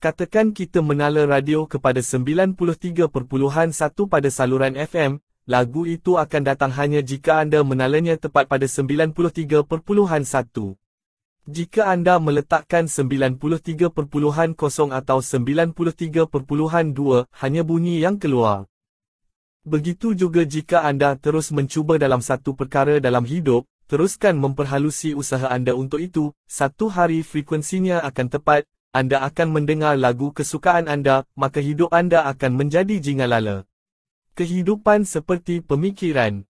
Katakan kita menala radio kepada 93.1 pada saluran FM, lagu itu akan datang hanya jika anda menalanya tepat pada 93.1. Jika anda meletakkan 93.0 atau 93.2, hanya bunyi yang keluar. Begitu juga jika anda terus mencuba dalam satu perkara dalam hidup, teruskan memperhalusi usaha anda untuk itu, satu hari frekuensinya akan tepat, anda akan mendengar lagu kesukaan anda, maka hidup anda akan menjadi jingalala. Kehidupan seperti pemikiran,